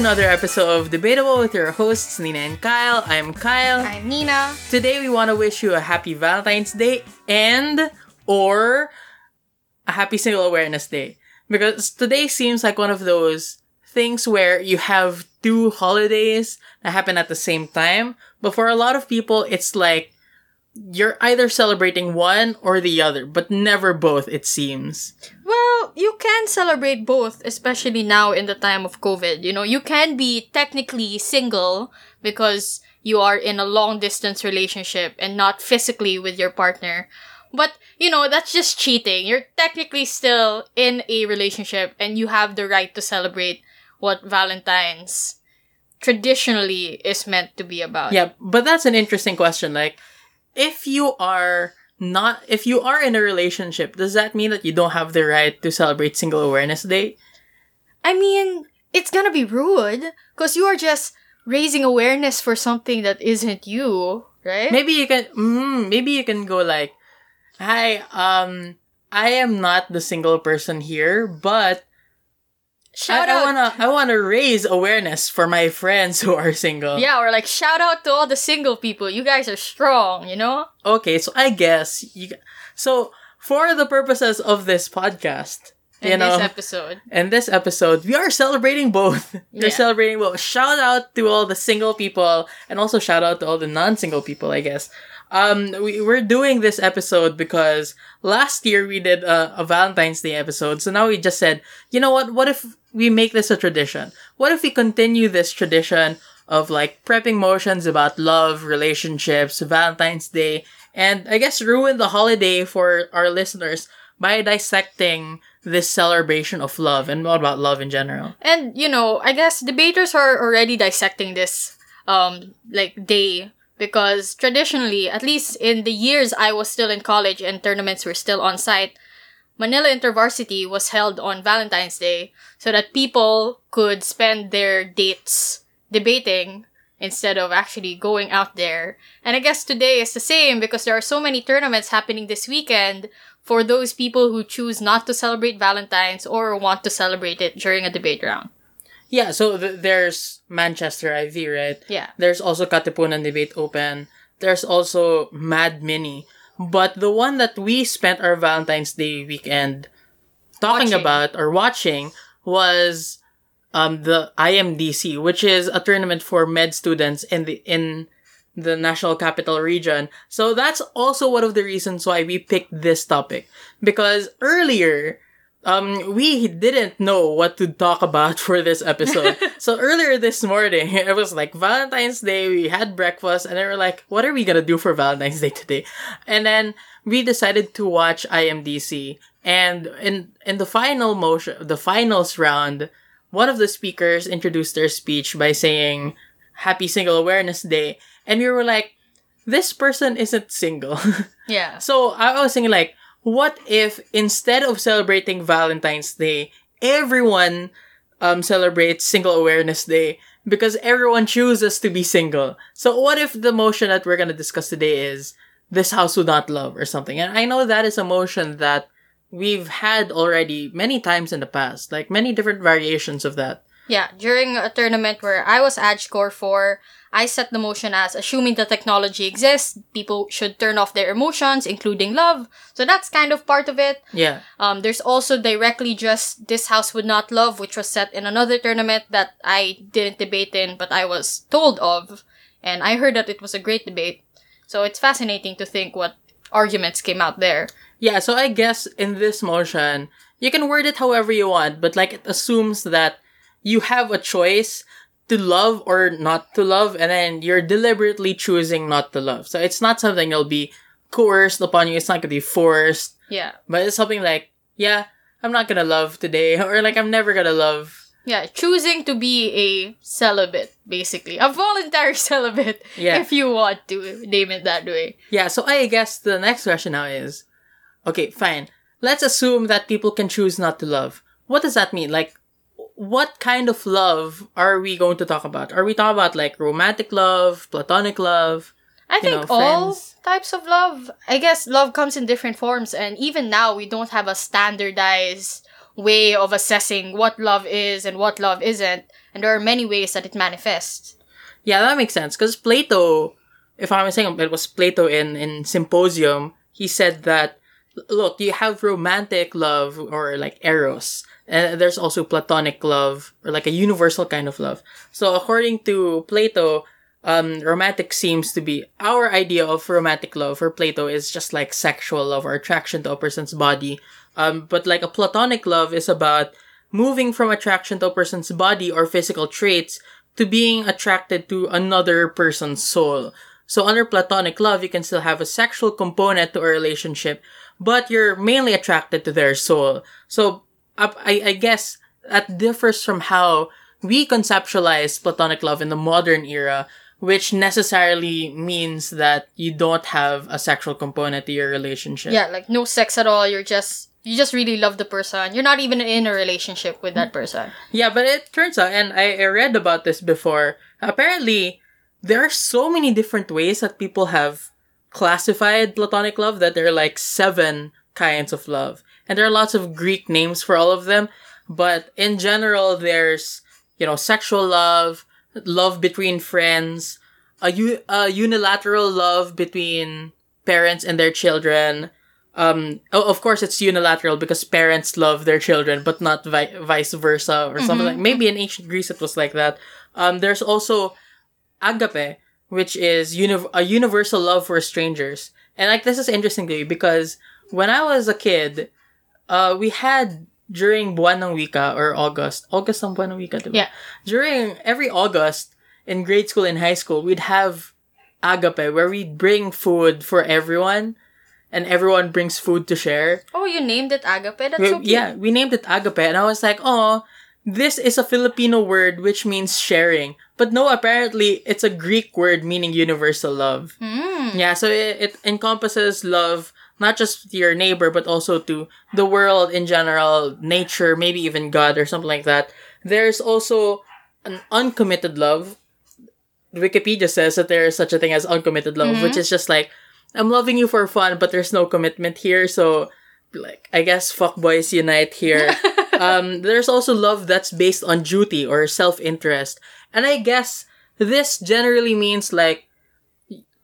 another episode of Debatable with your hosts, Nina and Kyle. I'm Kyle. I'm Nina. Today we want to wish you a happy Valentine's Day and or a happy single awareness day. Because today seems like one of those things where you have two holidays that happen at the same time. But for a lot of people, it's like you're either celebrating one or the other, but never both, it seems. Well, you can celebrate both, especially now in the time of COVID. You know, you can be technically single because you are in a long distance relationship and not physically with your partner. But, you know, that's just cheating. You're technically still in a relationship and you have the right to celebrate what Valentine's traditionally is meant to be about. Yeah, but that's an interesting question. Like, if you are not, if you are in a relationship, does that mean that you don't have the right to celebrate Single Awareness Day? I mean, it's gonna be rude because you are just raising awareness for something that isn't you, right? Maybe you can, mm, maybe you can go like, hi, um, I am not the single person here, but Shout I, I wanna, I wanna raise awareness for my friends who are single. Yeah, or like shout out to all the single people. You guys are strong, you know? Okay, so I guess you. So for the purposes of this podcast, In you know, this episode. in this episode, we are celebrating both. We're Yeah. celebrating both. Shout out to all the single people, and also shout out to all the non-single people. I guess. Um, we, we're doing this episode because last year we did a, a Valentine's Day episode. So now we just said, you know what? What if we make this a tradition? What if we continue this tradition of like prepping motions about love, relationships, Valentine's Day, and I guess ruin the holiday for our listeners by dissecting this celebration of love and what about love in general. And, you know, I guess debaters are already dissecting this, um, like, day. Because traditionally, at least in the years I was still in college and tournaments were still on site, Manila InterVarsity was held on Valentine's Day so that people could spend their dates debating instead of actually going out there. And I guess today is the same because there are so many tournaments happening this weekend for those people who choose not to celebrate Valentine's or want to celebrate it during a debate round. Yeah, so th- there's Manchester IV, right? Yeah. There's also Katipunan Debate Open. There's also Mad Mini. But the one that we spent our Valentine's Day weekend talking Watching. about or watching was um the IMDC, which is a tournament for med students in the in the National Capital Region. So that's also one of the reasons why we picked this topic. Because earlier, um, we didn't know what to talk about for this episode. so earlier this morning, it was like Valentine's Day, we had breakfast, and then we're like, what are we gonna do for Valentine's Day today? And then we decided to watch IMDC. And in, in the final motion, the finals round, one of the speakers introduced their speech by saying, Happy Single Awareness Day. And we were like, this person isn't single. Yeah. so I was thinking like, what if instead of celebrating Valentine's Day, everyone um celebrates Single Awareness Day because everyone chooses to be single. So what if the motion that we're gonna discuss today is this house would not love or something? And I know that is a motion that we've had already many times in the past, like many different variations of that. Yeah, during a tournament where I was adj core for, I set the motion as assuming the technology exists, people should turn off their emotions, including love. So that's kind of part of it. Yeah. Um, there's also directly just This House Would Not Love, which was set in another tournament that I didn't debate in, but I was told of. And I heard that it was a great debate. So it's fascinating to think what arguments came out there. Yeah, so I guess in this motion, you can word it however you want, but like it assumes that you have a choice to love or not to love, and then you're deliberately choosing not to love. So it's not something that'll be coerced upon you, it's not gonna be forced, Yeah. but it's something like, yeah, I'm not gonna love today, or like I'm never gonna love. Yeah, choosing to be a celibate, basically. A voluntary celibate, Yeah. if you want to name it that way. Yeah, so I guess the next question now is okay, fine. Let's assume that people can choose not to love. What does that mean? Like, what kind of love are we going to talk about? Are we talking about like romantic love, platonic love? I think know, all types of love. I guess love comes in different forms, and even now we don't have a standardized way of assessing what love is and what love isn't, and there are many ways that it manifests. Yeah, that makes sense. Because Plato, if I'm saying it was Plato in, in Symposium, he said that, look, you have romantic love or like eros. And there's also platonic love or like a universal kind of love. So according to Plato, um, romantic seems to be our idea of romantic love for Plato is just like sexual love or attraction to a person's body. Um, but like a platonic love is about moving from attraction to a person's body or physical traits to being attracted to another person's soul. So under platonic love, you can still have a sexual component to a relationship, but you're mainly attracted to their soul. So I, I guess that differs from how we conceptualize platonic love in the modern era, which necessarily means that you don't have a sexual component to your relationship. Yeah, like no sex at all. You're just you just really love the person. You're not even in a relationship with that person. Yeah, but it turns out, and I, I read about this before. Apparently, there are so many different ways that people have classified platonic love that there are like seven kinds of love. And there are lots of Greek names for all of them. But in general, there's, you know, sexual love, love between friends, a, u- a unilateral love between parents and their children. Um, oh, of course, it's unilateral because parents love their children, but not vi- vice versa or something like. Maybe in ancient Greece it was like that. Um, there's also agape, which is uni- a universal love for strangers. And like this is interesting to me because when I was a kid, uh, we had during Buwan ng Wika or August, August ang Buwan ng Wika, diba? Yeah. During every August in grade school and high school, we'd have agape where we'd bring food for everyone and everyone brings food to share. Oh, you named it agape. That's We- so cute. yeah, we named it agape and I was like, oh, this is a Filipino word which means sharing. But no, apparently it's a Greek word meaning universal love. Mm. Yeah, so it, it encompasses love not just to your neighbor, but also to the world in general, nature, maybe even God or something like that. There's also an uncommitted love. Wikipedia says that there is such a thing as uncommitted love, which is just like, I'm loving you for fun, but there's no commitment here, so like I guess fuckboys unite here. um, there's also love that's based on duty or self-interest. And I guess this generally means like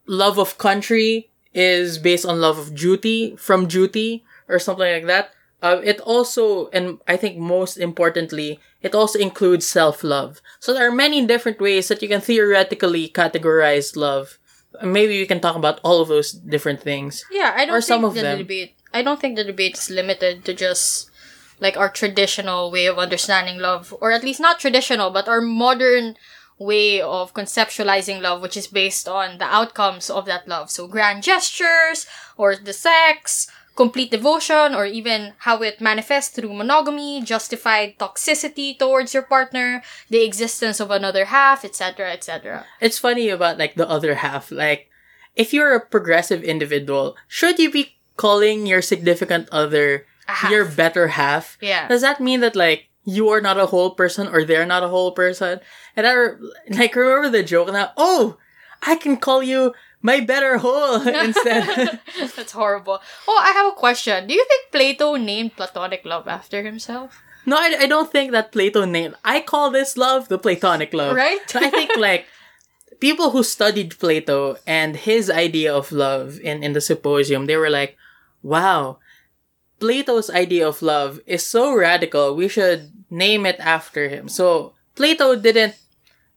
love of country is based on love of duty from duty or something like that. Uh, it also, and I think most importantly, it also includes self-love. So there are many different ways that you can theoretically categorize love. Maybe we can talk about all of those different things. Yeah, I don't Or think some of the them. debate. I don't think the debate is limited to just like our traditional way of understanding love, or at least not traditional, but our modern way of conceptualizing love, which is based on the outcomes of that love. So grand gestures, or the sex, complete devotion, or even how it manifests through monogamy, justified toxicity towards your partner, the existence of another half, etc., etc. It's funny about like the other half. Like, if you're a progressive individual, should you be calling your significant other your better half? Yeah. Does that mean that like you are not a whole person or they're not a whole person? And I re- like remember the joke now. Oh, I can call you my better whole instead. That's horrible. Oh, I have a question. Do you think Plato named platonic love after himself? no, I, I don't think that Plato named. I call this love the Platonic love. Right? I think like people who studied Plato and his idea of love in in the symposium, they were like, "Wow, Plato's idea of love is so radical. We should name it after him." So Plato didn't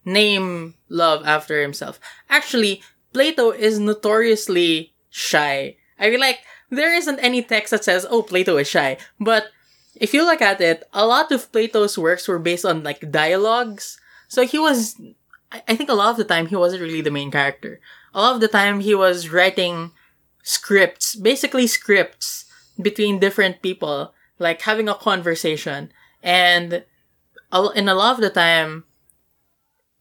name love after himself. Actually, Plato is notoriously shy. I mean, like there isn't any text that says, "Oh, Plato is shy," but if you look at it, a lot of Plato's works were based on like dialogues. So he was, I think a lot of the time he wasn't really the main character. A lot of the time he was writing scripts, basically scripts between different people, like having a conversation. And in a lot of the time,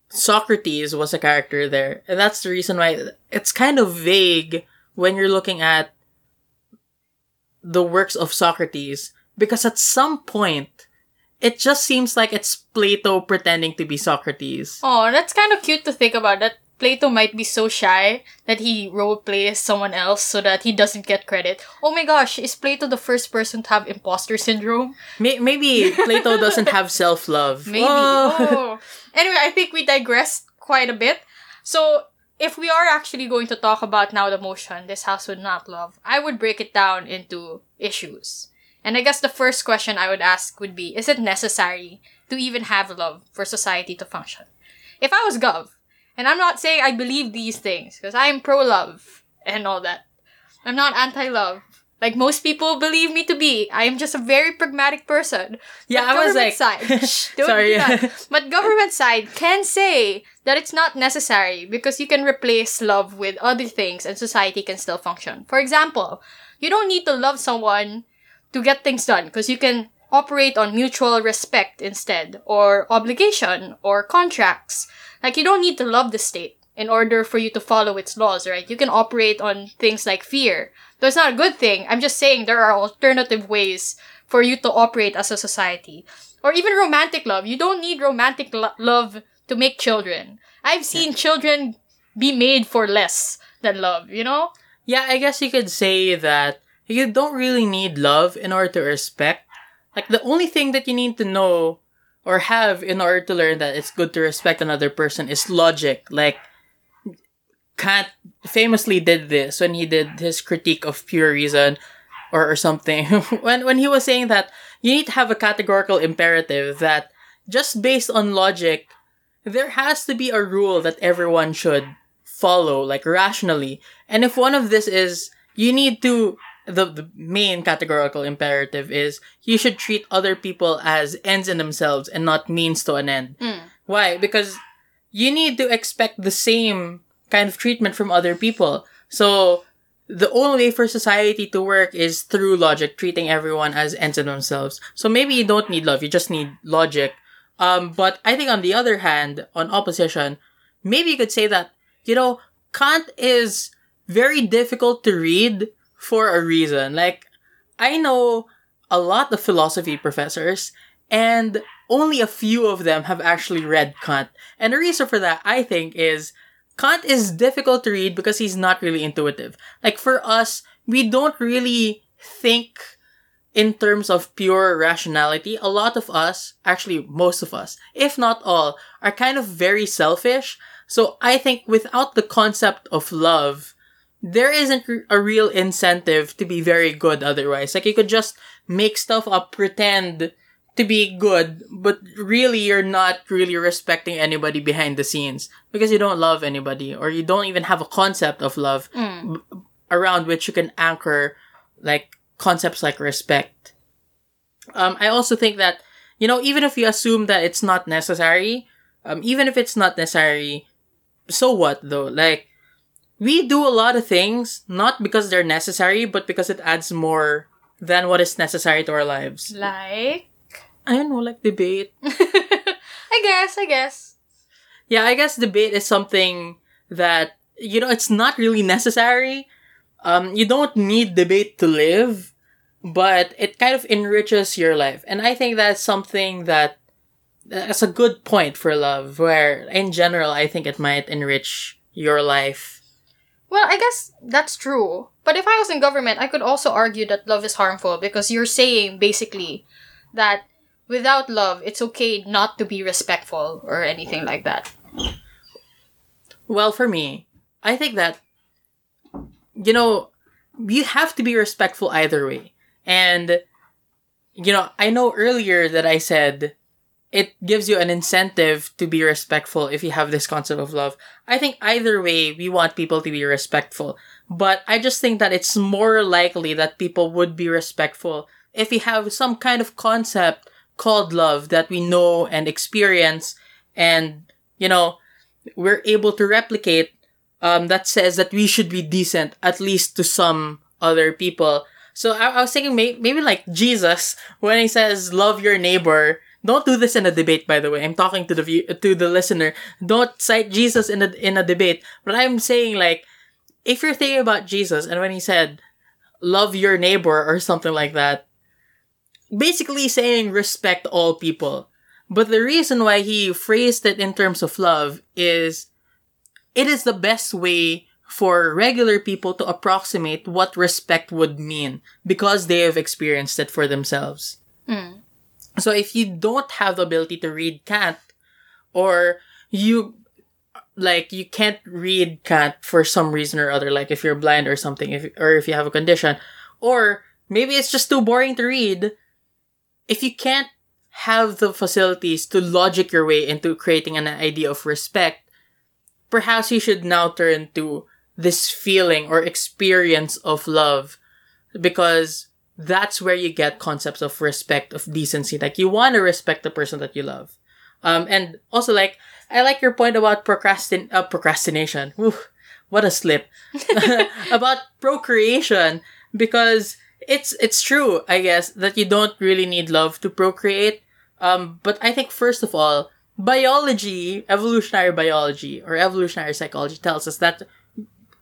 Socrates was a character there. And that's the reason why it's kind of vague when you're looking at the works of Socrates because at some point it just seems like it's Plato pretending to be Socrates. Oh, that's kind of cute to think about. That Plato might be so shy that he role plays someone else so that he doesn't get credit. Oh my gosh, is Plato the first person to have imposter syndrome? May- maybe Plato doesn't have self love. Maybe. Oh. Anyway, I think we digressed quite a bit. So, if we are actually going to talk about now the motion, this house would not love, I would break it down into issues. And I guess the first question I would ask would be Is it necessary to even have love for society to function? If I was Gov, and I'm not saying I believe these things, because I'm pro love and all that. I'm not anti love. Like most people believe me to be. I am just a very pragmatic person. Yeah, But I was like, side, Shh, don't sorry. But government side can say that it's not necessary because you can replace love with other things and society can still function. For example, you don't need to love someone to get things done because you can operate on mutual respect instead or obligation or contracts. Like you don't need to love the state in order for you to follow its laws, right? You can operate on things like fear. Though it's not a good thing. I'm just saying there are alternative ways for you to operate as a society. Or even romantic love. You don't need romantic lo- love to make children. I've seen children be made for less than love, you know? Yeah, I guess you could say that you don't really need love in order to respect. Like, the only thing that you need to know or have in order to learn that it's good to respect another person is logic. Like, Kant famously did this when he did his critique of pure reason or, or something. when, when he was saying that you need to have a categorical imperative that just based on logic, there has to be a rule that everyone should follow, like rationally. And if one of this is, you need to, the, the main categorical imperative is, you should treat other people as ends in themselves and not means to an end. Mm. Why? Because you need to expect the same kind of treatment from other people. So, the only way for society to work is through logic, treating everyone as ends in themselves. So maybe you don't need love, you just need logic. Um, but I think on the other hand, on opposition, maybe you could say that, you know, Kant is very difficult to read for a reason. Like, I know a lot of philosophy professors, and only a few of them have actually read Kant. And the reason for that, I think, is Kant is difficult to read because he's not really intuitive. Like, for us, we don't really think in terms of pure rationality, a lot of us, actually most of us, if not all, are kind of very selfish. So I think without the concept of love, there isn't a real incentive to be very good otherwise. Like you could just make stuff up, pretend to be good, but really you're not really respecting anybody behind the scenes because you don't love anybody or you don't even have a concept of love Mm. b- around which you can anchor like concepts like respect. Um, I also think that, you know, even if you assume that it's not necessary, um, even if it's not necessary, so what though? Like, we do a lot of things not because they're necessary, but because it adds more than what is necessary to our lives. Like. I don't know, like debate. I guess, I guess. Yeah, I guess debate is something that, you know, it's not really necessary. Um, you don't need debate to live, but it kind of enriches your life. And I think that's something that, that's a good point for love, where in general, I think it might enrich your life. Well, I guess that's true. But if I was in government, I could also argue that love is harmful because you're saying basically that without love, it's okay not to be respectful or anything like that. Well, for me, I think that, you know, you have to be respectful either way. And, you know, I know earlier that I said it gives you an incentive to be respectful if you have this concept of love. I think either way, we want people to be respectful. But I just think that it's more likely that people would be respectful if we have some kind of concept called love that we know and experience and, you know, we're able to replicate um, that says that we should be decent at least to some other people. So I, I was thinking may- maybe like Jesus when he says love your neighbor. Don't do this in a debate, by the way. I'm talking to the view- to the listener. Don't cite Jesus in a in a debate. But I'm saying like, if you're thinking about Jesus and when he said, "Love your neighbor" or something like that, basically saying respect all people. But the reason why he phrased it in terms of love is it is the best way for regular people to approximate what respect would mean because they have experienced it for themselves. Mm. So if you don't have the ability to read Kant, or you like you can't read Kant for some reason or other, like if you're blind or something, if or if you have a condition, or maybe it's just too boring to read. If you can't have the facilities to logic your way into creating an idea of respect, perhaps you should now turn to this feeling or experience of love because that's where you get concepts of respect, of decency. Like you want to respect the person that you love. Um, and also like, I like your point about procrastin- uh, procrastination. Whew, what a slip. about procreation because it's, it's true, I guess, that you don't really need love to procreate. Um, but I think first of all, biology, evolutionary biology or evolutionary psychology tells us that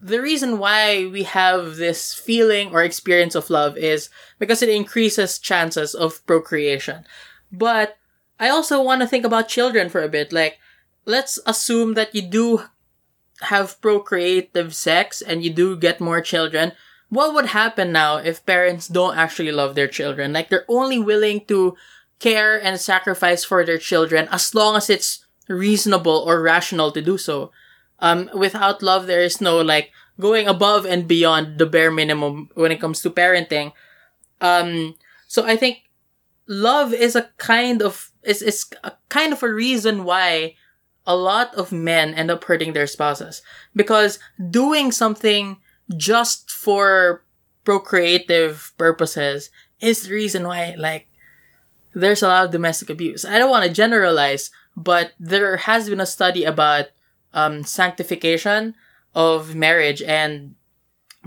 the reason why we have this feeling or experience of love is because it increases chances of procreation. But I also want to think about children for a bit. Like, let's assume that you do have procreative sex and you do get more children. What would happen now if parents don't actually love their children? Like, they're only willing to care and sacrifice for their children as long as it's reasonable or rational to do so. Um, without love, there is no like going above and beyond the bare minimum when it comes to parenting. Um, so I think love is a kind of is is a kind of a reason why a lot of men end up hurting their spouses because doing something just for procreative purposes is the reason why like there's a lot of domestic abuse. I don't want to generalize, but there has been a study about um, sanctification of marriage and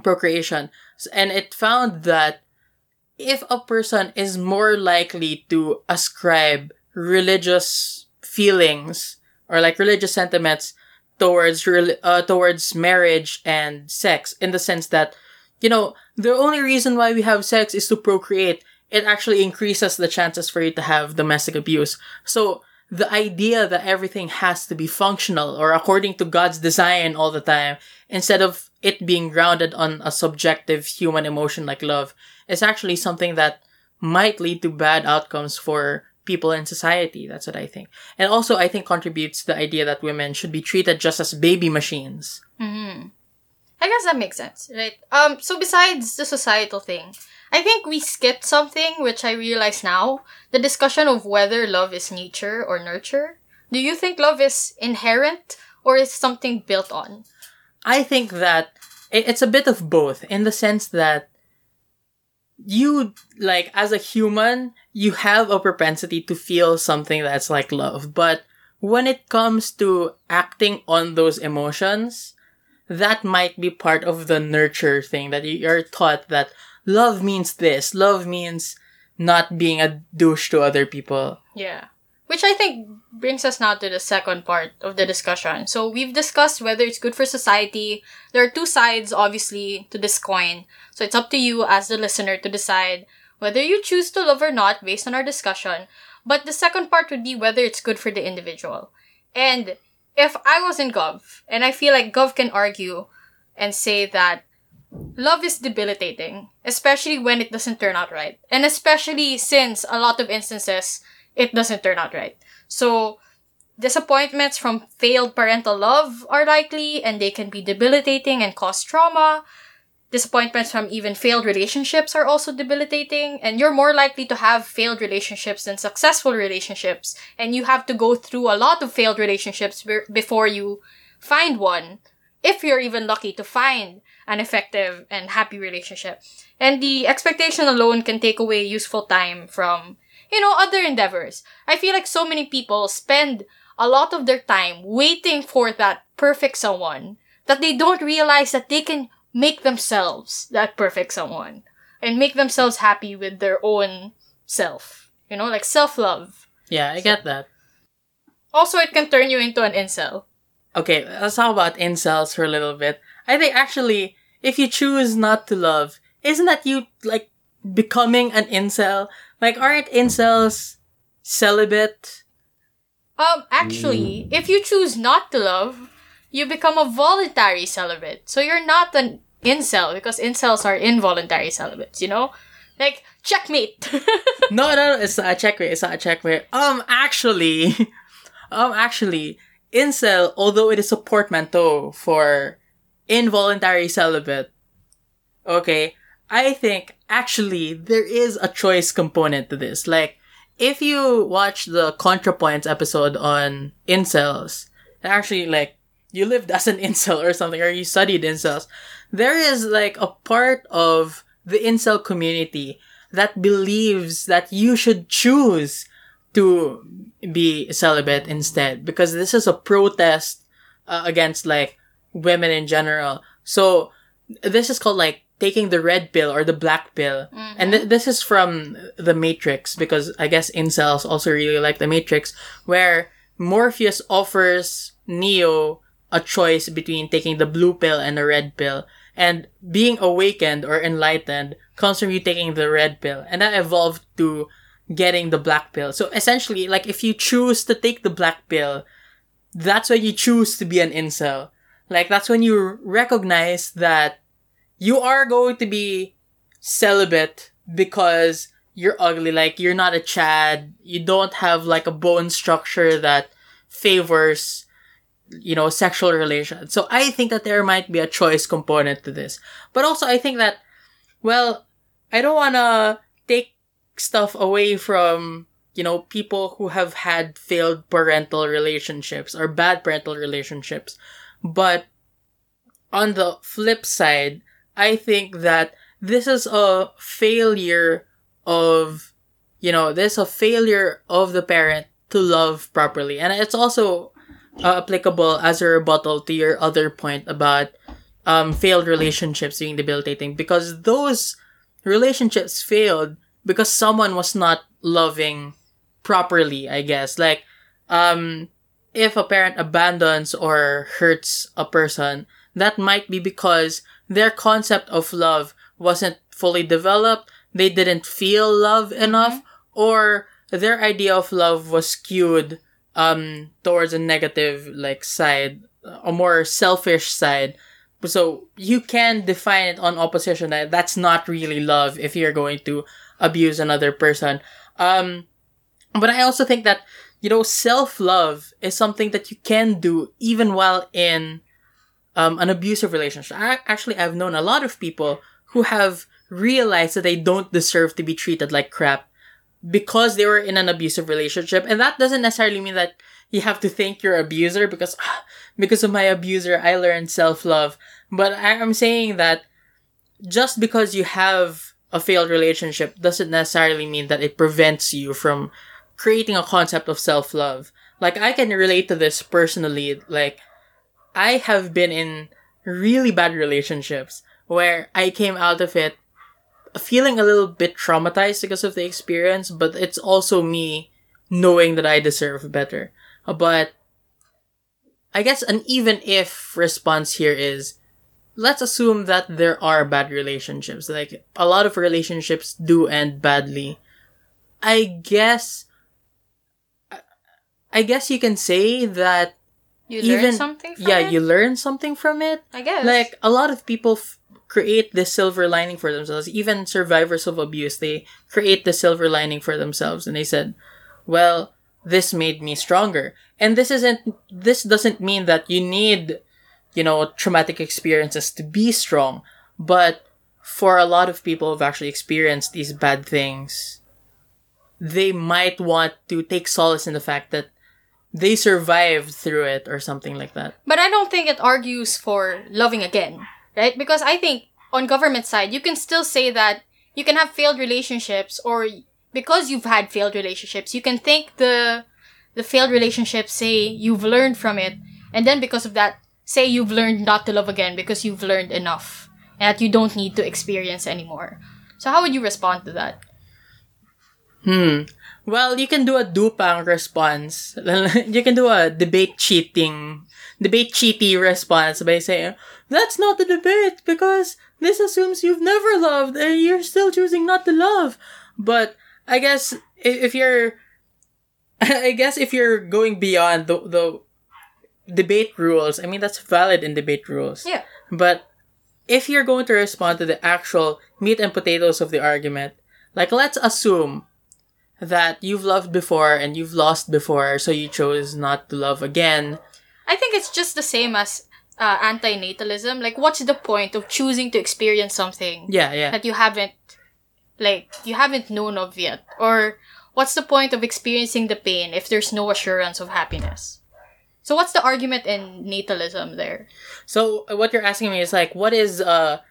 procreation. And it found that if a person is more likely to ascribe religious feelings or like religious sentiments towards uh, towards marriage and sex in the sense that you know the only reason why we have sex is to procreate it actually increases the chances for you to have domestic abuse so the idea that everything has to be functional or according to God's design all the time, instead of it being grounded on a subjective human emotion like love, is actually something that might lead to bad outcomes for people in society. That's what I think. And also, I think contributes to the idea that women should be treated just as baby machines. Mm-hmm. I guess that makes sense, right? Um, so besides the societal thing, I think we skipped something which I realize now the discussion of whether love is nature or nurture. Do you think love is inherent or is something built on? I think that it's a bit of both in the sense that you, like, as a human, you have a propensity to feel something that's like love. But when it comes to acting on those emotions, that might be part of the nurture thing that you're taught that love means this. Love means not being a douche to other people. Yeah. Which I think brings us now to the second part of the discussion. So we've discussed whether it's good for society. There are two sides, obviously, to this coin. So it's up to you as the listener to decide whether you choose to love or not based on our discussion. But the second part would be whether it's good for the individual. And if I was in Gov, and I feel like Gov can argue and say that love is debilitating, especially when it doesn't turn out right. And especially since a lot of instances, it doesn't turn out right. So, disappointments from failed parental love are likely, and they can be debilitating and cause trauma. Disappointments from even failed relationships are also debilitating, and you're more likely to have failed relationships than successful relationships, and you have to go through a lot of failed relationships be- before you find one, if you're even lucky to find an effective and happy relationship. And the expectation alone can take away useful time from, you know, other endeavors. I feel like so many people spend a lot of their time waiting for that perfect someone that they don't realize that they can make themselves that perfect someone and make themselves happy with their own self. You know, like self love. Yeah, I so. get that. Also, it can turn you into an incel. Okay, let's talk about incels for a little bit. I think actually if you choose not to love, isn't that you like becoming an incel? Like, aren't incels celibate? Um, actually, if you choose not to love, you become a voluntary celibate. So you're not an incel because incels are involuntary celibates, you know? Like, checkmate. no, no, no, it's not a checkmate. It's not a checkmate. Um, actually, um, actually, incel, although it is a portmanteau for involuntary celibate, okay, I think actually there is a choice component to this. Like, if you watch the ContraPoints episode on incels, actually, like, you lived as an incel or something, or you studied incels, there is like a part of the incel community that believes that you should choose to be celibate instead because this is a protest uh, against like women in general. So this is called like taking the red pill or the black pill. Mm-hmm. And th- this is from the Matrix because I guess incels also really like the Matrix where Morpheus offers Neo a choice between taking the blue pill and the red pill. And being awakened or enlightened comes from you taking the red pill. And that evolved to getting the black pill. So essentially, like if you choose to take the black pill, that's when you choose to be an incel. Like that's when you recognize that you are going to be celibate because you're ugly. Like you're not a Chad. You don't have like a bone structure that favors you know, sexual relations. So I think that there might be a choice component to this. But also I think that, well, I don't want to take stuff away from, you know, people who have had failed parental relationships or bad parental relationships. But on the flip side, I think that this is a failure of, you know, this is a failure of the parent to love properly. And it's also uh, applicable as a rebuttal to your other point about um, failed relationships being debilitating because those relationships failed because someone was not loving properly, I guess. Like, um, if a parent abandons or hurts a person, that might be because their concept of love wasn't fully developed, they didn't feel love enough, mm-hmm. or their idea of love was skewed um towards a negative like side, a more selfish side. So you can define it on opposition that that's not really love if you're going to abuse another person. Um, but I also think that you know self love is something that you can do even while in um, an abusive relationship. I, actually, I've known a lot of people who have realized that they don't deserve to be treated like crap because they were in an abusive relationship. And that doesn't necessarily mean that you have to thank your abuser because, because of my abuser, I learned self-love. But I'm saying that just because you have a failed relationship doesn't necessarily mean that it prevents you from creating a concept of self-love. Like, I can relate to this personally. Like, I have been in really bad relationships where I came out of it feeling a little bit traumatized because of the experience, but it's also me knowing that I deserve better. But I guess an even if response here is let's assume that there are bad relationships. Like a lot of relationships do end badly. I guess I guess you can say that you even, something yeah, it? you learn something from it. I guess. Like a lot of people f- create this silver lining for themselves. Even survivors of abuse, they create the silver lining for themselves. And they said, well, this made me stronger. And this isn't, this doesn't mean that you need, you know, traumatic experiences to be strong. But for a lot of people who've actually experienced these bad things, they might want to take solace in the fact that they survived through it or something like that. But I don't think it argues for loving again right? Because I think on government side, you can still say that you can have failed relationships or because you've had failed relationships, you can think the the failed relationship say you've learned from it and then because of that say you've learned not to love again because you've learned enough and that you don't need to experience anymore. So how would you respond to that? Hmm. Well, you can do a dupang response. you can do a debate cheating, debate cheaty response by saying, that's not a debate because this assumes you've never loved and you're still choosing not to love. But I guess if you're, I guess if you're going beyond the, the, debate rules. I mean, that's valid in debate rules. Yeah. But if you're going to respond to the actual meat and potatoes of the argument, like let's assume that you've loved before and you've lost before, so you chose not to love again. I think it's just the same as uh, antinatalism. Like, what's the point of choosing to experience something Yeah, yeah. that you haven't, like, you haven't known of yet? Or what's the point of experiencing the pain if there's no assurance of happiness? So what's the argument in natalism there? So what you're asking me is like, what is uh,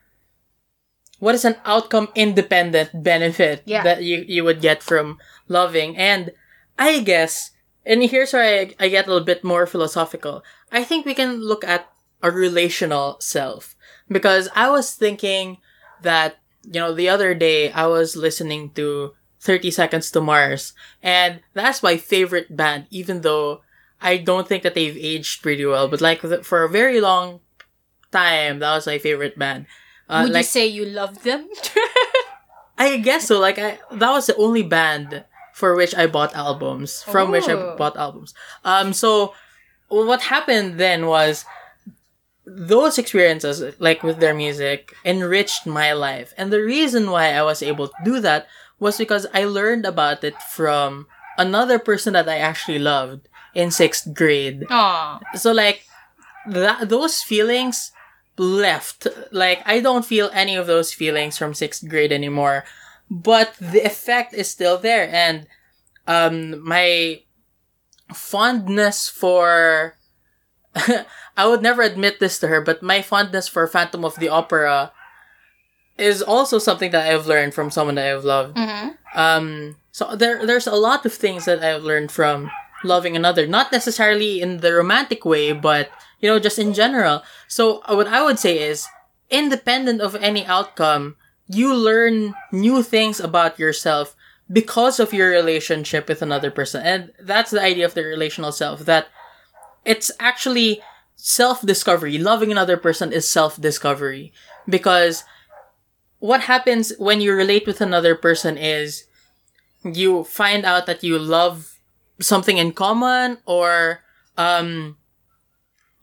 what is an outcome independent benefit Yeah. that you you would get from loving? And I guess, and here's where I, I get a little bit more philosophical. I think we can look at a relational self because I was thinking that you know the other day I was listening to 30 Seconds to Mars, and that's my favorite band, even though I don't think that they've aged pretty well. But like for a very long time, that was my favorite band. Uh, Would like you say you love them? I guess so. Like I, that was the only band for which I bought albums. From which I bought albums. Um. So what happened then was those experiences, like with their music, enriched my life. And the reason why I was able to do that was because I learned about it from another person that I actually loved in sixth grade. Aw. So like that those feelings left. Like I don't feel any of those feelings from sixth grade anymore. But the effect is still there and um my fondness for I would never admit this to her, but my fondness for Phantom of the Opera is also something that I've learned from someone that I've loved. Mm-hmm. Um, so there, there's a lot of things that I've learned from loving another, not necessarily in the romantic way, but you know, just in general. So uh, what I would say is, independent of any outcome, you learn new things about yourself because of your relationship with another person, and that's the idea of the relational self. That it's actually self-discovery. Loving another person is self-discovery because what happens when you relate with another person is you find out that you love something in common or um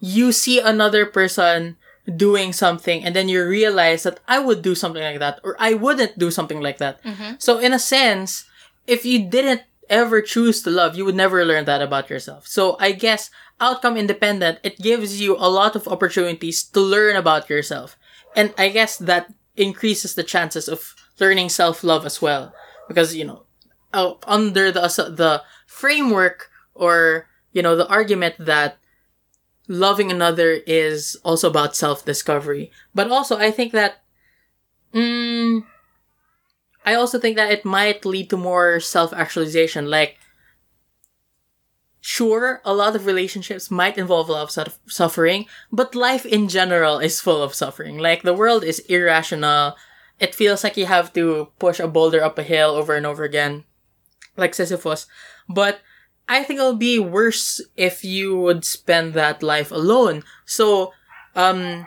you see another person doing something and then you realize that I would do something like that or I wouldn't do something like that. Mm-hmm. So in a sense, if you didn't ever choose to love, you would never learn that about yourself. So I guess outcome independent, it gives you a lot of opportunities to learn about yourself. And I guess that increases the chances of learning self-love as well. Because, you know, uh, under the, the framework or, you know, the argument that loving another is also about self-discovery. But also, I think that, mm, I also think that it might lead to more self-actualization. Like, sure, a lot of relationships might involve a lot of suf- suffering, but life in general is full of suffering. Like, the world is irrational. It feels like you have to push a boulder up a hill over and over again, like Sisyphus. But I think it'll be worse if you would spend that life alone. So, um,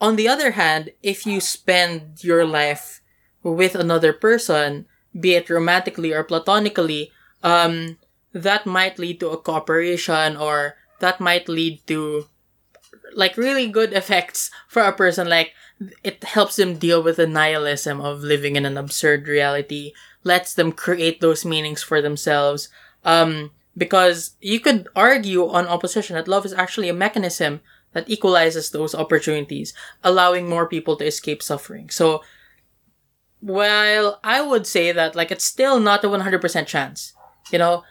on the other hand, if you spend your life with another person, be it romantically or platonically, um, that might lead to a cooperation or that might lead to like really good effects for a person. Like it helps them deal with the nihilism of living in an absurd reality, lets them create those meanings for themselves. Um, because you could argue on opposition that love is actually a mechanism that equalizes those opportunities, allowing more people to escape suffering. So, while I would say that like it's still not a 100% chance, you know,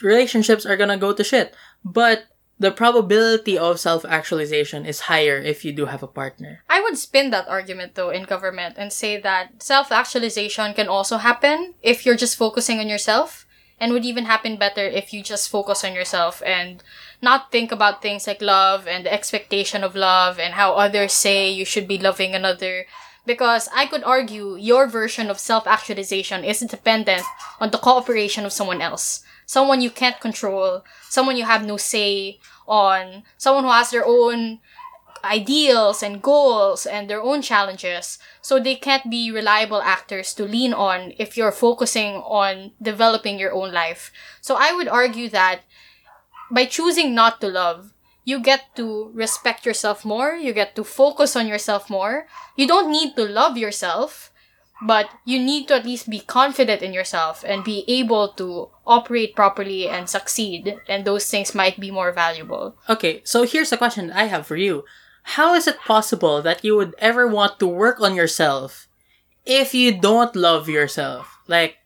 relationships are gonna go to shit, but the probability of self-actualization is higher if you do have a partner. I would spin that argument though in government and say that self actualization can also happen if you're just focusing on yourself and would even happen better if you just focus on yourself and not think about things like love and the expectation of love and how others say you should be loving another. Because I could argue your version of self actualization is dependent on the cooperation of someone else. Someone you can't control, someone you have no say on, someone who has their own ideals and goals and their own challenges. So they can't be reliable actors to lean on if you're focusing on developing your own life. So I would argue that by choosing not to love, you get to respect yourself more, you get to focus on yourself more. You don't need to love yourself, but you need to at least be confident in yourself and be able to operate properly and succeed, and those things might be more valuable. Okay, so here's a question I have for you. How is it possible that you would ever want to work on yourself if you don't love yourself? Like,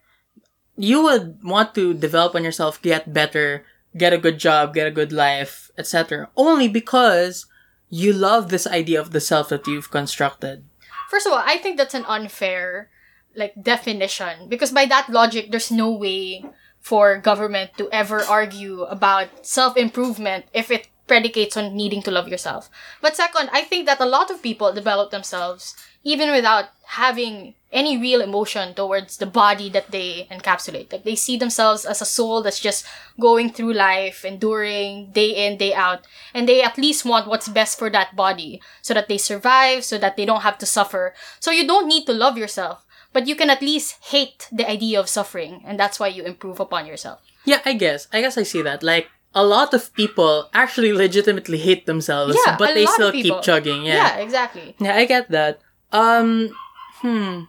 you would want to develop on yourself, get better, get a good job, get a good life, etc. Only because you love this idea of the self that you've constructed. First of all, I think that's an unfair like definition because by that logic there's no way for government to ever argue about self-improvement if it predicates on needing to love yourself. But second, I think that a lot of people develop themselves even without having any real emotion towards the body that they encapsulate. Like they see themselves as a soul that's just going through life, enduring day in, day out, and they at least want what's best for that body so that they survive, so that they don't have to suffer. So you don't need to love yourself, but you can at least hate the idea of suffering, and that's why you improve upon yourself. Yeah, I guess. I guess I see that. Like, a lot of people actually legitimately hate themselves, Yeah, but they still keep chugging. Yeah, Yeah. exactly. yeah. I get that. Um, hmm.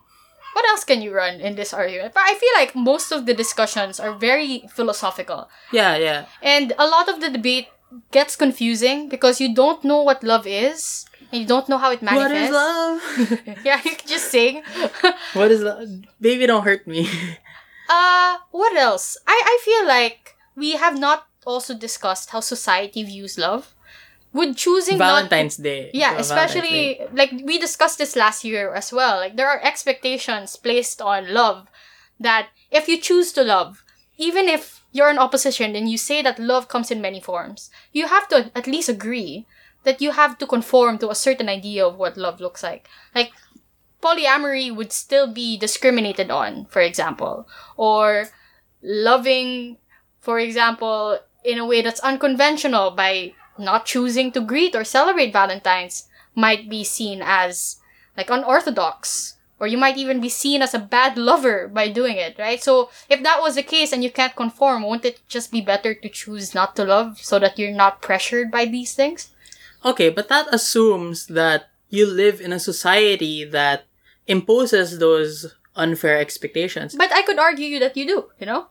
What else can you run in this argument? But I feel like most of the discussions are very philosophical. Yeah, yeah. And a lot of the debate gets confusing because you don't know what love is and you don't know how it manifests. What is love? yeah, you can just sing. what is love? Baby, don't hurt me. uh, what else? I, I feel like we have not also discussed how society views love. Would choosing not Valentine's Day. Yeah, Uh, Valentine's Day. especially like we discussed this last year as well. Like there are expectations placed on love that if you choose to love, even if you're in opposition and you say that love comes in many forms, you have to at least agree that you have to conform to a certain idea of what love looks like. Like polyamory would still be discriminated on, for example, or loving, for example, in a way that's unconventional by not choosing to greet or celebrate Valentine's might be seen as like unorthodox. Or you might even be seen as a bad lover by doing it, right? So if that was the case and you can't conform, won't it just be better to choose not to love so that you're not pressured by these things? Okay, but that assumes that you live in a society that imposes those unfair expectations. But I could argue you that you do, you know?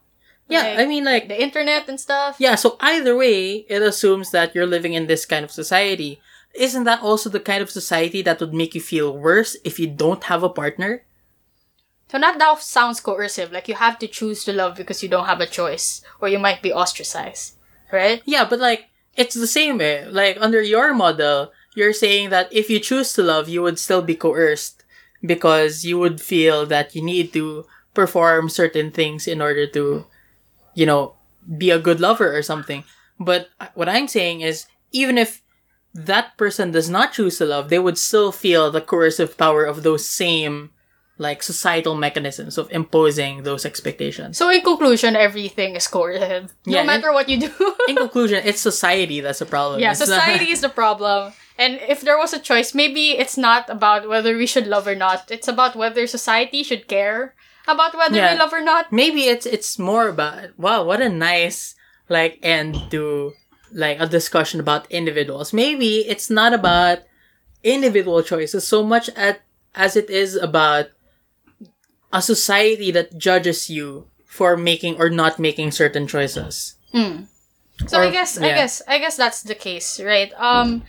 Yeah, Like, I mean, like, the internet and stuff. yeah, so either way, it assumes that you're living in this kind of society. Isn't that also the kind of society that would make you feel worse if you don't have a partner? So not that sounds coercive, like you have to choose to love because you don't have a choice, or you might be ostracized, right? Yeah, but like, it's the same way. Like, under your model, you're saying that if you choose to love, you would still be coerced because you would feel that you need to perform certain things in order to, you know, be a good lover or something. But what I'm saying is, even if that person does not choose to love, they would still feel the coercive power of those same, like, societal mechanisms of imposing those expectations. So in conclusion, everything is coercive, no Yeah, matter what you do. In conclusion, it's society that's the problem. yeah, It's not- society is the problem. And if there was a choice, maybe it's not about whether we should love or not. It's about whether society should care about whether Yeah. we love or not. maybe it's it's more about wow what a nice like end to like a discussion about individuals maybe it's not about individual choices so much at, as it is about a society that judges you for making or not making certain choices So Or- I guess I guess I guess that's the case, right? Um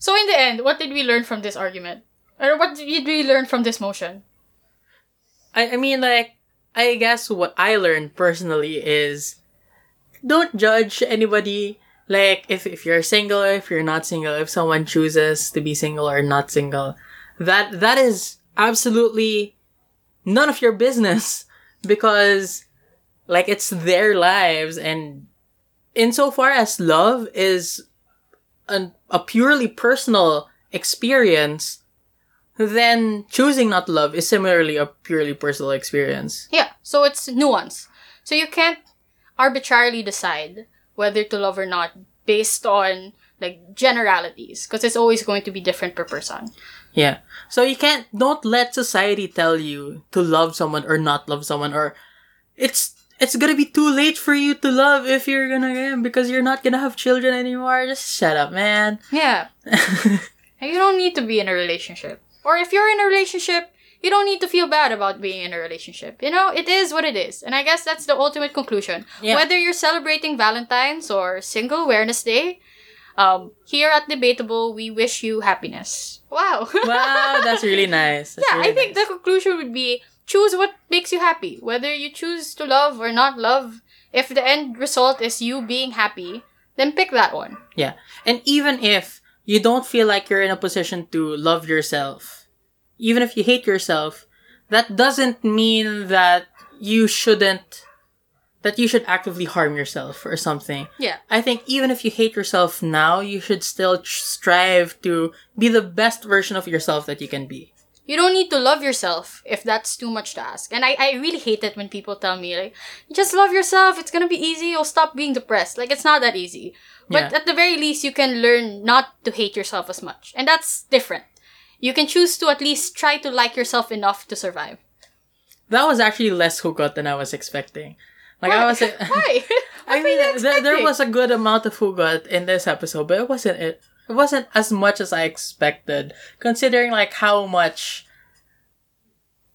so in the end, what did we learn from this argument? Or what did we learn from this motion? I, I mean like i guess what i learned personally is don't judge anybody. Like if, if you're single or if you're not single if someone chooses to be single or not single that that is absolutely none of your business because like it's their lives. And insofar as love is an, a purely personal experience then choosing not to love is similarly a purely personal experience Yeah, so it's nuance. So you can't arbitrarily decide whether to love or not based on like generalities because it's always going to be different per person. Yeah. So you can't don't let society tell you to love someone or not love someone or it's it's gonna be too late for you to love if you're gonna because you're not gonna have children anymore. Just shut up, man. Yeah. You don't need to be in a relationship. Or if you're in a relationship, you don't need to feel bad about being in a relationship. You know, it is what it is. And I guess that's the ultimate conclusion. Yeah. Whether you're celebrating Valentine's or Single Awareness Day, um, here at Debatable, we wish you happiness. Wow. wow, that's really nice. That's yeah, really I think nice. the conclusion would be choose what makes you happy. Whether you choose to love or not love, if the end result is you being happy, then pick that one. Yeah. And even if you don't feel like you're in a position to love yourself, even if you hate yourself, that doesn't mean that you shouldn't, that you should actively harm yourself or something. Yeah. I think even if you hate yourself now, you should still tr- strive to be the best version of yourself that you can be. You don't need to love yourself if that's too much to ask. And I, I really hate it when people tell me, like, just love yourself, it's gonna be easy, you'll stop being depressed. Like, it's not that easy. But Yeah. at the very least, you can learn not to hate yourself as much. And that's different. You can choose to at least try to like yourself enough to survive. That was actually less hugot than I was expecting. Like I was, Why? I mean, were th- there was a good amount of hugot in this episode, but it wasn't it. It wasn't as much as I expected, considering like how much,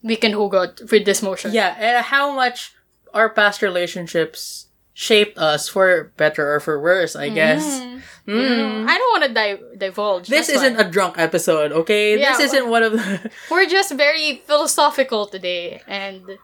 We can hugot with this motion. yeah, and how much our past relationships shaped us for better or for worse. I guess. Mm. Mm. I don't want to di- divulge. This isn't why. a drunk episode, okay? Yeah, this isn't one of the. We're just very philosophical today, and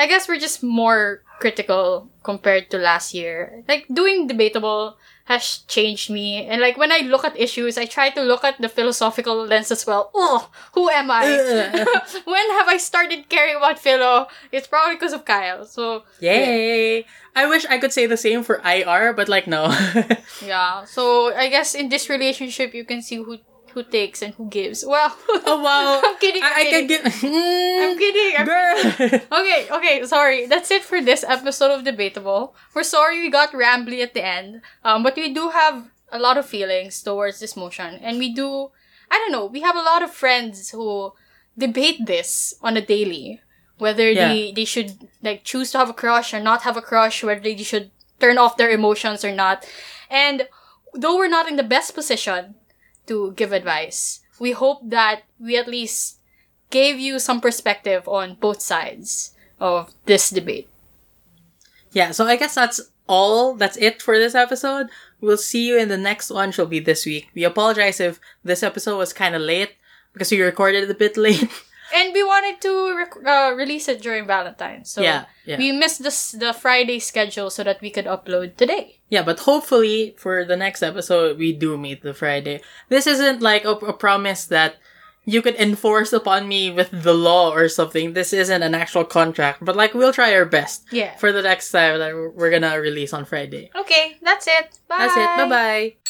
I guess we're just more critical compared to last year. Like doing debatable has changed me, and like when I look at issues, I try to look at the philosophical lens as well. Oh, who am I? when have I started caring about philo? It's probably because of Kyle. So Yay! I wish I could say the same for IR, but like no. yeah. So I guess in this relationship, you can see who who takes and who gives. Well, oh wow! I'm kidding. I'm I, I can kidding. get. I'm kidding. I'm Girl. Okay, okay, sorry. That's it for this episode of Debatable. We're sorry we got rambly at the end, um, but we do have a lot of feelings towards this motion, and we do. I don't know. We have a lot of friends who debate this on a daily, whether they they should like choose to have a crush or not have a crush, whether they should turn off their emotions or not, and though we're not in the best position to give advice, we hope that we at least gave you some perspective on both sides of this debate. Yeah, so I guess that's all. That's it for this episode. We'll see you in the next one. Shall be this week. We apologize if this episode was kind of late because we recorded it a bit late. And we wanted to rec- uh, release it during Valentine's. So Yeah, yeah. we missed this, the Friday schedule so that we could upload today. Yeah, but hopefully for the next episode we do meet the Friday. This isn't like a, a promise that you could enforce upon me with the law or something. This isn't an actual contract, but like we'll try our best Yeah. for the next time that we're gonna release on Friday. Okay, that's it. Bye. That's it. Bye bye.